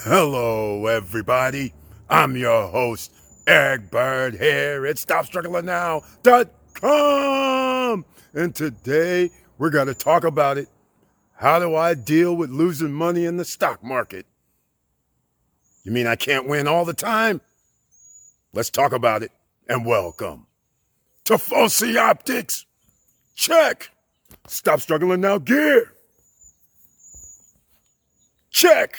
Hello, everybody. I'm your host, Eric Bird here at StopStrugglingNow.com. And today we're going to talk about it. How do I deal with losing money in the stock market? You mean I can't win all the time? Let's talk about it and welcome to Falsy Optics. Check. Stop struggling now, gear. Check.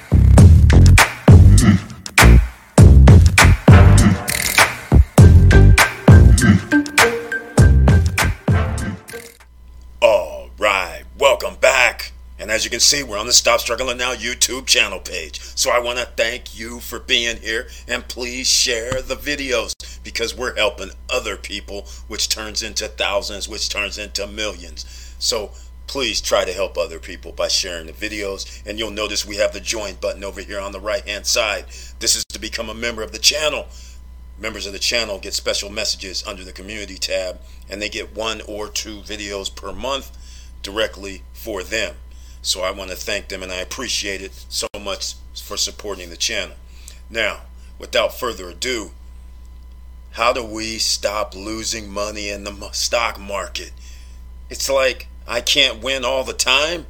As you can see, we're on the Stop Struggling Now YouTube channel page. So I want to thank you for being here and please share the videos because we're helping other people, which turns into thousands, which turns into millions. So please try to help other people by sharing the videos. And you'll notice we have the join button over here on the right hand side. This is to become a member of the channel. Members of the channel get special messages under the community tab and they get one or two videos per month directly for them. So I want to thank them and I appreciate it so much for supporting the channel. Now, without further ado, how do we stop losing money in the stock market? It's like I can't win all the time.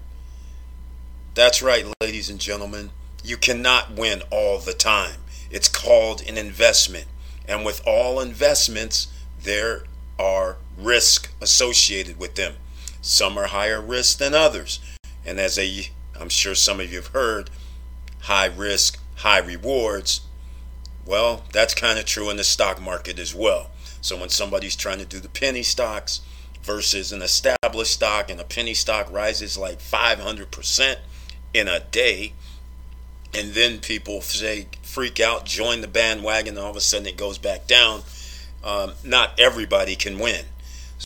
That's right, ladies and gentlemen. You cannot win all the time. It's called an investment. And with all investments, there are risks associated with them. Some are higher risk than others. And as a, I'm sure some of you have heard, high risk, high rewards. Well, that's kind of true in the stock market as well. So when somebody's trying to do the penny stocks versus an established stock and a penny stock rises like 500% in a day, and then people say freak out, join the bandwagon, and all of a sudden it goes back down. Um, not everybody can win.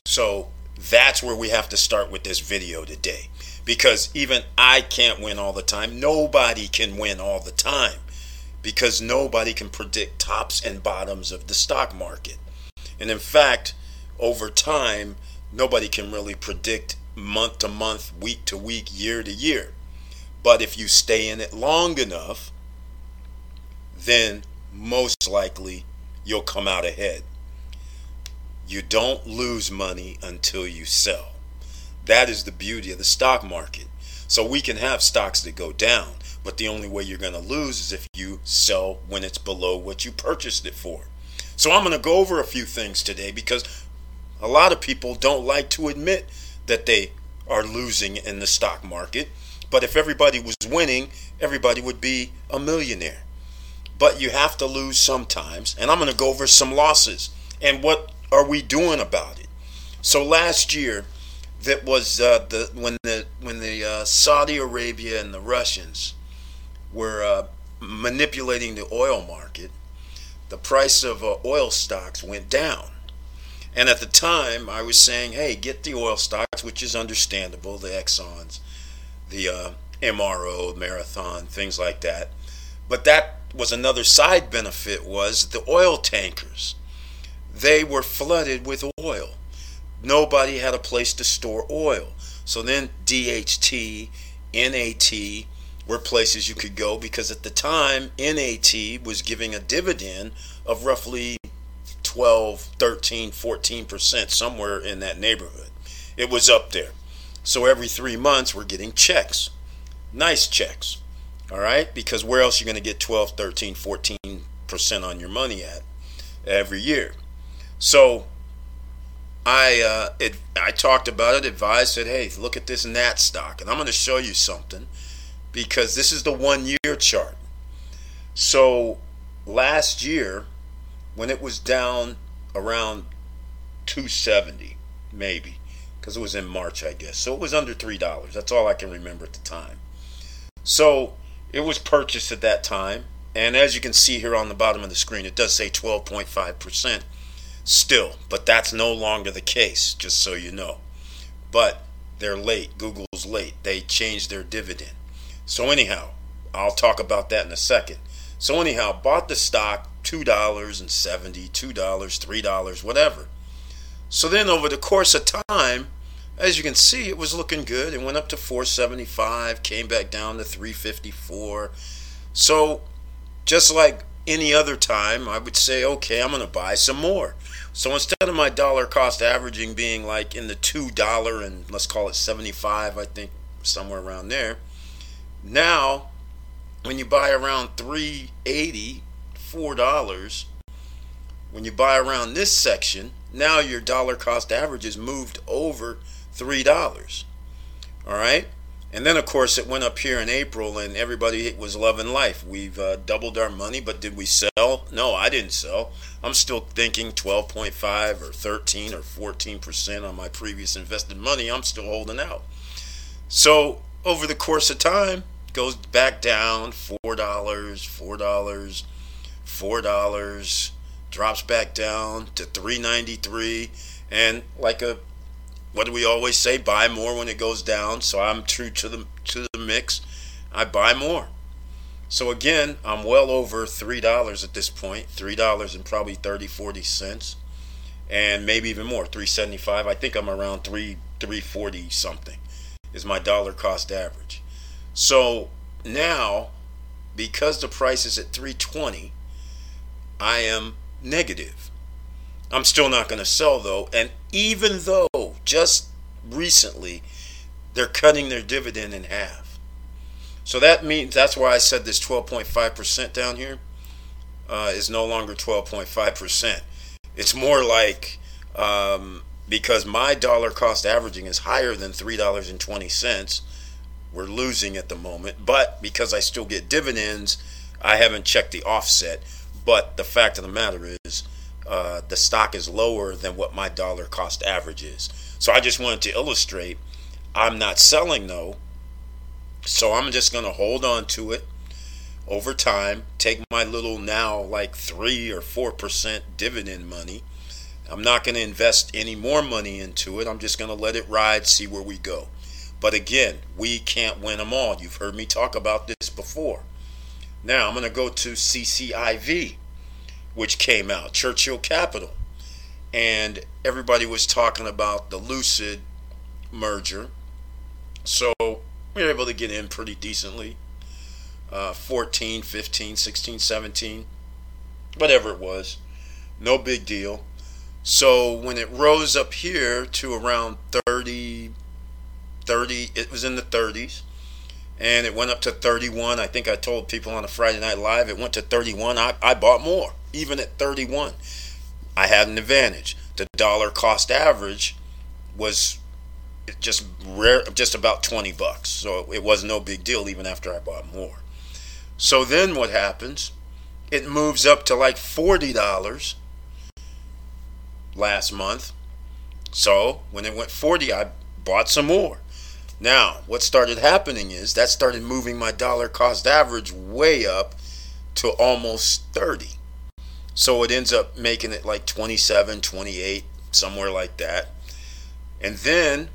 So that's where we have to start with this video today because even I can't win all the time. Nobody can win all the time because nobody can predict tops and bottoms of the stock market. And in fact, over time, nobody can really predict month to month, week to week, year to year. But if you stay in it long enough, then most likely you'll come out ahead. You don't lose money until you sell. That is the beauty of the stock market. So we can have stocks that go down, but the only way you're going to lose is if you sell when it's below what you purchased it for. So I'm going to go over a few things today because a lot of people don't like to admit that they are losing in the stock market. But if everybody was winning, everybody would be a millionaire. But you have to lose sometimes. And I'm going to go over some losses and what are we doing about it. So last year, that was uh, the when the when the uh, Saudi Arabia and the Russians were uh, manipulating the oil market, the price of uh, oil stocks went down. And at the time, I was saying, "Hey, get the oil stocks," which is understandable, the Exxon's, the uh, MRO, Marathon, things like that. But that was another side benefit was the oil tankers. They were flooded with oil nobody had a place to store oil. So then DHT, NAT were places you could go because at the time NAT was giving a dividend of roughly 12, 13, 14%, somewhere in that neighborhood. It was up there. So every three months we're getting checks. Nice checks. All right? Because where else are you going to get 12, 13, 14% on your money at every year? So I uh, it, I talked about it, advised, said, hey, look at this NAT stock, and I'm going to show you something because this is the one year chart. So last year, when it was down around 270, maybe, because it was in March, I guess. So it was under three dollars. That's all I can remember at the time. So it was purchased at that time, and as you can see here on the bottom of the screen, it does say 12.5 percent still, but that's no longer the case, just so you know. But they're late. Google's late. They changed their dividend. So, anyhow, I'll talk about that in a second. So anyhow, bought the stock two dollars and seventy, two dollars, three dollars, whatever. So then over the course of time, as you can see, it was looking good. It went up to 475, came back down to 354. So just like any other time, I would say, okay, I'm going to buy some more. So instead of my dollar cost averaging being like in the two dollar and let's call it 75, I think somewhere around there. Now, when you buy around 380, four dollars, when you buy around this section, now your dollar cost average is moved over three dollars. All right. And then, of course, it went up here in April, and everybody was loving life. We've uh, doubled our money, but did we sell? No, I didn't sell. I'm still thinking 12.5 or 13 or 14 percent on my previous invested money. I'm still holding out. So over the course of time, goes back down four dollars, four dollars, four dollars, drops back down to 3.93, and like a what do we always say? Buy more when it goes down. So I'm true to the to the mix. I buy more. So again, I'm well over three dollars at this point. Three dollars and probably 30, 40 cents, and maybe even more. Three seventy five. I think I'm around three three forty something is my dollar cost average. So now, because the price is at 320, I am negative. I'm still not going to sell though. And even though just recently they're cutting their dividend in half. So that means that's why I said this 12.5% down here uh, is no longer 12.5%. It's more like um, because my dollar cost averaging is higher than $3.20, we're losing at the moment. But because I still get dividends, I haven't checked the offset. But the fact of the matter is, uh, the stock is lower than what my dollar cost average is. So I just wanted to illustrate I'm not selling though. So I'm just going to hold on to it over time, take my little now like 3 or 4% dividend money. I'm not going to invest any more money into it. I'm just going to let it ride, see where we go. But again, we can't win them all. You've heard me talk about this before. Now I'm going to go to CCIV which came out, Churchill Capital. And everybody was talking about the Lucid merger. So we were able to get in pretty decently. Uh, 14, 15, 16, 17, whatever it was. No big deal. So when it rose up here to around 30, 30, it was in the 30s and it went up to 31. I think I told people on a Friday Night Live it went to 31. I, I bought more, even at 31. I had an advantage. The dollar cost average was just rare, just about 20 bucks. So it was no big deal even after I bought more. So then what happens? It moves up to like $40 last month. So when it went 40, I bought some more. Now, what started happening is that started moving my dollar cost average way up to almost 30. So it ends up making it like 27, 28, somewhere like that. And then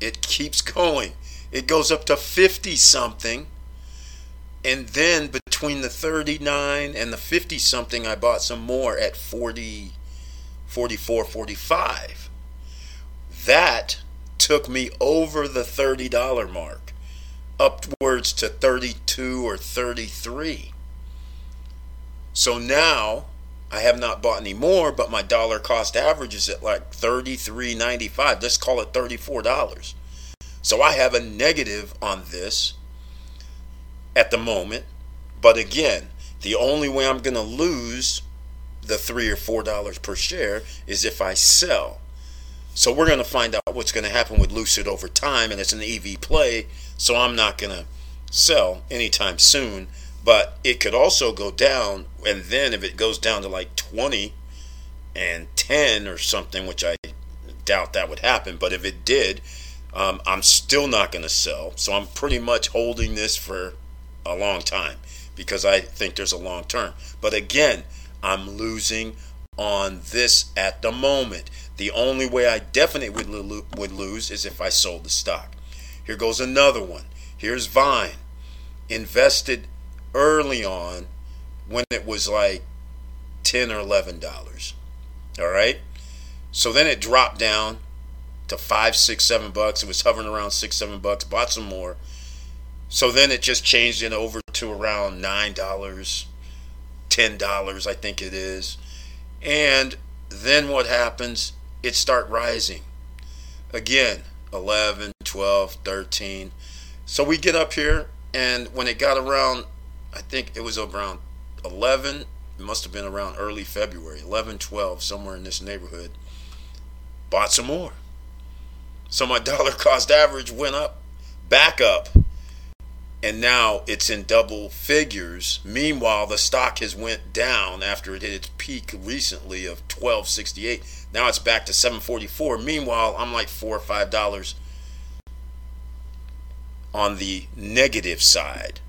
it keeps going. It goes up to 50 something. And then between the 39 and the 50 something, I bought some more at 40, 44, 45. That took me over the $30 mark, upwards to 32 or 33. So now I have not bought any more, but my dollar cost average is at like 33.95. Let's call it $34. So I have a negative on this at the moment. But again, the only way I'm going to lose the 3 or 4 dollars per share is if I sell. So we're going to find out what's going to happen with Lucid over time, and it's an EV play, so I'm not going to sell anytime soon. But it could also go down, and then if it goes down to like 20 and 10 or something, which I doubt that would happen, but if it did, um, I'm still not going to sell. So I'm pretty much holding this for a long time because I think there's a long term. But again, I'm losing on this at the moment. The only way I definitely would, would lose is if I sold the stock. Here goes another one. Here's Vyne. Invested early on when it was like 10 or 11 dollars. All right. So then it dropped down to five, six, seven bucks. It was hovering around six, seven bucks. Bought some more. So then it just changed in over to around nine dollars, ten dollars, I think it is. And then what happens? It start rising. Again, 11, 12, 13. So we get up here and when it got around I think it was around 11, it must have been around early February, 11, 12, somewhere in this neighborhood. Bought some more. So my dollar cost average went up, back up, and now it's in double figures. Meanwhile, the stock has went down after it hit its peak recently of 1268. Now it's back to 744. Meanwhile, I'm like 4 or 5 dollars on the negative side.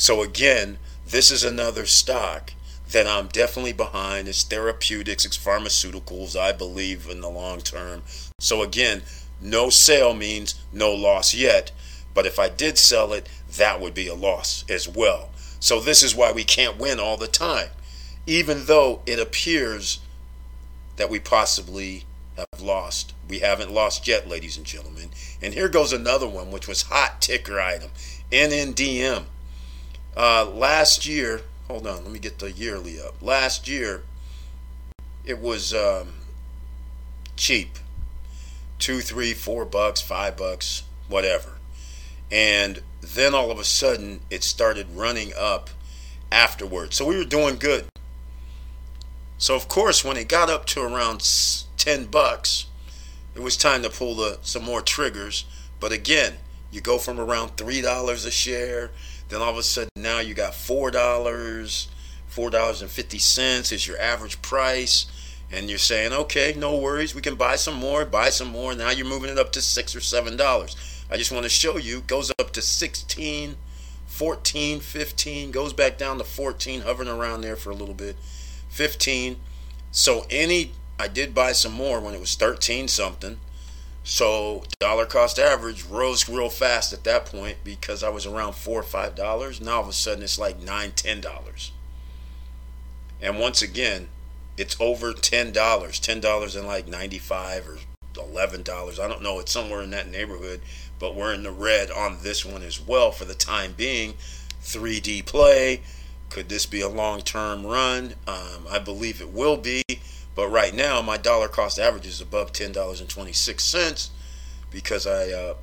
So again, this is another stock that I'm definitely behind. It's therapeutics, it's pharmaceuticals. I believe in the long term. So again, no sale means no loss yet. But if I did sell it, that would be a loss as well. So this is why we can't win all the time. Even though it appears that we possibly have lost. We haven't lost yet, ladies and gentlemen. And here goes another one, which was hot ticker item, NNDM. Uh, last year, hold on, let me get the yearly up. Last year, it was um, cheap two, three, four bucks, five bucks, whatever. And then all of a sudden, it started running up afterwards. So we were doing good. So, of course, when it got up to around 10 bucks, it was time to pull the, some more triggers. But again, you go from around $3 a share, then all of a sudden now you got $4, $4.50 is your average price and you're saying, okay, no worries, we can buy some more, buy some more. Now you're moving it up to six or seven dollars. I just want to show you, goes up to 16, 14, 15, goes back down to 14, hovering around there for a little bit, 15. So any, I did buy some more when it was 13 something. So dollar cost average rose real fast at that point because I was around four or five dollars. Now all of a sudden it's like nine, ten dollars. And once again, it's over ten dollars, ten dollars and like ninety five or eleven dollars. I don't know. It's somewhere in that neighborhood, but we're in the red on this one as well for the time being. 3D play. Could this be a long term run? Um, I believe it will be. But right now, my dollar cost average is above ten dollars and twenty six cents because I uh,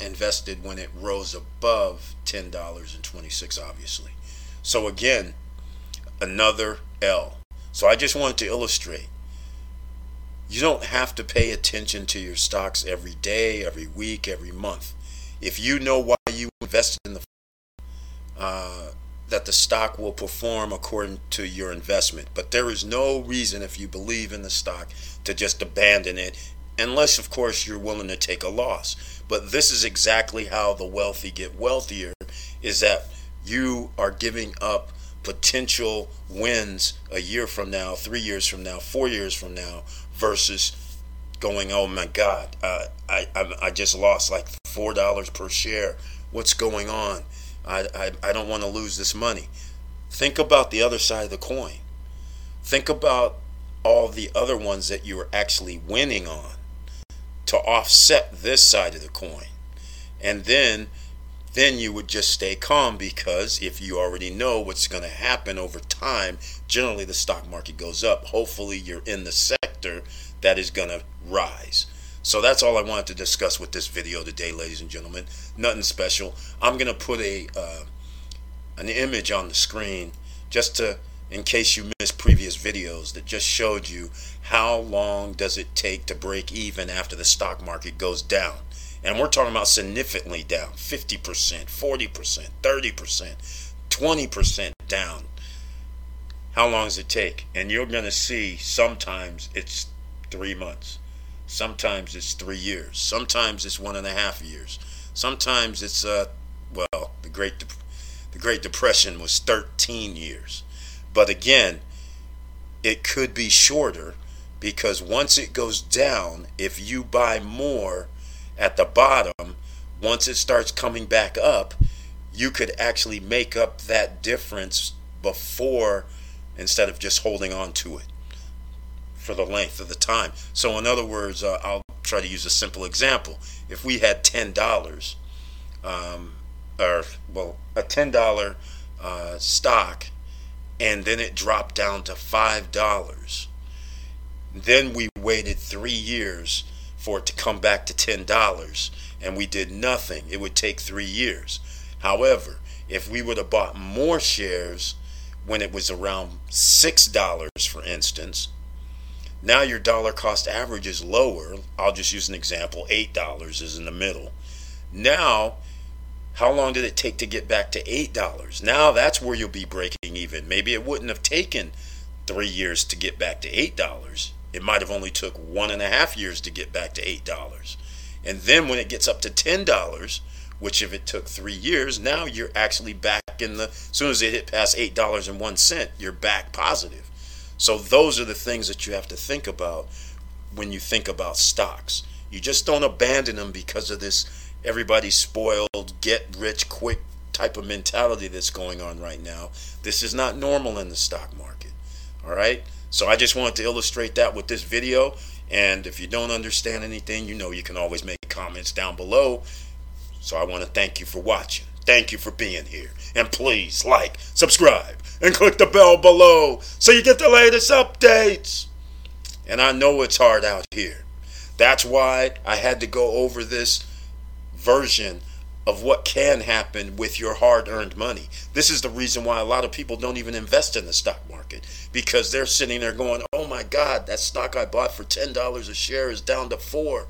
invested when it rose above ten dollars and twenty six. Obviously, so again, another L. So I just wanted to illustrate. You don't have to pay attention to your stocks every day, every week, every month. If you know why you invested in the uh, that the stock will perform according to your investment. But there is no reason if you believe in the stock to just abandon it unless of course you're willing to take a loss. But this is exactly how the wealthy get wealthier is that you are giving up potential wins a year from now, three years from now, four years from now, versus going, oh my God, uh, I, I, I just lost like $4 per share. What's going on? I, I, I don't want to lose this money. Think about the other side of the coin. Think about all the other ones that you are actually winning on to offset this side of the coin. And then then you would just stay calm because if you already know what's going to happen over time, generally the stock market goes up. Hopefully, you're in the sector that is going to rise. So that's all I wanted to discuss with this video today, ladies and gentlemen. Nothing special. I'm to put a uh, an image on the screen just to in case you missed previous videos that just showed you how long does it take to break even after the stock market goes down. And we're talking about significantly down 50%, 40%, 30%, 20% down. How long does it take? And you're going to see sometimes it's three months, sometimes it's three years, sometimes it's one and a half years, sometimes it's, uh, well, the Great, De- the Great Depression was 13 years. But again, it could be shorter because once it goes down, if you buy more, at the bottom, once it starts coming back up, you could actually make up that difference before instead of just holding on to it for the length of the time. So, in other words, uh, I'll try to use a simple example. If we had ten dollars, um, or well, a ten dollar uh, stock, and then it dropped down to five dollars, then we waited three years for it to come back to ten dollars, and we did nothing. It would take three years. However, if we would have bought more shares when it was around six dollars, for instance now your dollar cost average is lower. I'll just use an example $8 is in the middle. Now, how long did it take to get back to $8? Now that's where you'll be breaking even. Maybe it wouldn't have taken three years to get back to $8. It might have only took one and a half years to get back to $8. And then when it gets up to $10, which if it took three years, now you're actually back in the, as soon as it hit past $8.01, you're back positive. So those are the things that you have to think about when you think about stocks. You just don't abandon them because of this everybody's spoiled, get rich quick type of mentality that's going on right now. This is not normal in the stock market. All right? So I just wanted to illustrate that with this video. And if you don't understand anything, you know you can always make comments down below. So I want to thank you for watching. Thank you for being here. And please like, subscribe, and click the bell below so you get the latest updates. And I know it's hard out here. That's why I had to go over this version of what can happen with your hard earned money. This is the reason why a lot of people don't even invest in the stock market because they're sitting there going, "Oh my god, that stock I bought for $10 a share is down to 4.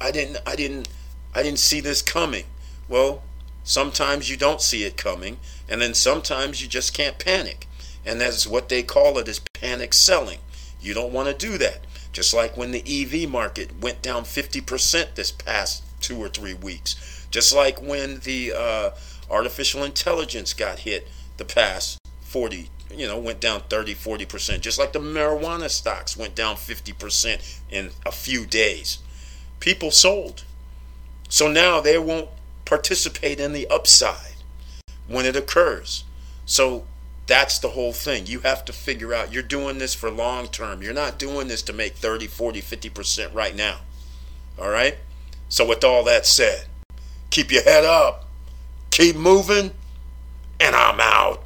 I didn't I didn't I didn't see this coming." Well, Sometimes you don't see it coming, and then sometimes you just can't panic. And that's what they call it is panic selling. You don't want to do that. Just like when the EV market went down 50% this past two or three weeks. Just like when the uh, artificial intelligence got hit the past 40, you know, went down 30, 40%. Just like the marijuana stocks went down 50% in a few days. People sold. So now they won't participate in the upside when it occurs. So that's the whole thing. You have to figure out you're doing this for long term. You're not doing this to make 30, 40, 50% right now. All right? So, with all that said, keep your head up, keep moving, and I'm out.